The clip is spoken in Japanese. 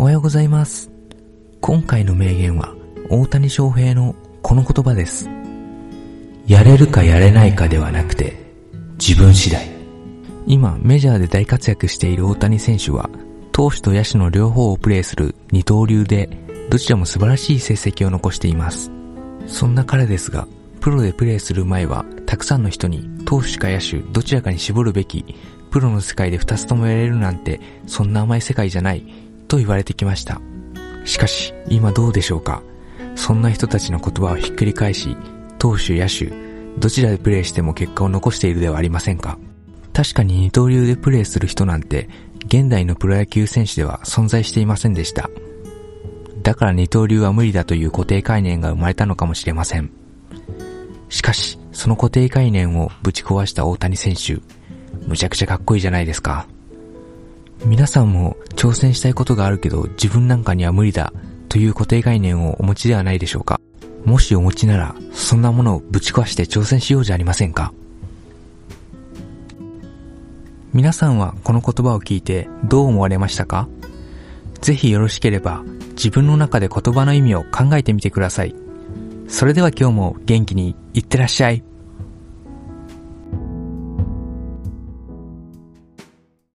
おはようございます。今回の名言は、大谷翔平のこの言葉です。やれるかやれないかではなくて、自分次第。今、メジャーで大活躍している大谷選手は、投手と野手の両方をプレーする二刀流で、どちらも素晴らしい成績を残しています。そんな彼ですが、プロでプレーする前は、たくさんの人に、投手か野手、どちらかに絞るべき、プロの世界で二つともやれるなんて、そんな甘い世界じゃない、と言われてきました。しかし、今どうでしょうか？そんな人たちの言葉をひっくり返し、投手、野手、どちらでプレーしても結果を残しているではありませんか？確かに二刀流でプレーする人なんて、現代のプロ野球選手では存在していませんでした。だから二刀流は無理だという固定概念が生まれたのかもしれません。しかし、その固定概念をぶち壊した大谷選手、むちゃくちゃかっこいいじゃないですか。皆さんも挑戦したいことがあるけど自分なんかには無理だという固定概念をお持ちではないでしょうか。もしお持ちなら、そんなものをぶち壊して挑戦しようじゃありませんか。皆さんはこの言葉を聞いてどう思われましたか？ぜひよろしければ自分の中で言葉の意味を考えてみてください。それでは今日も元気にいってらっしゃい。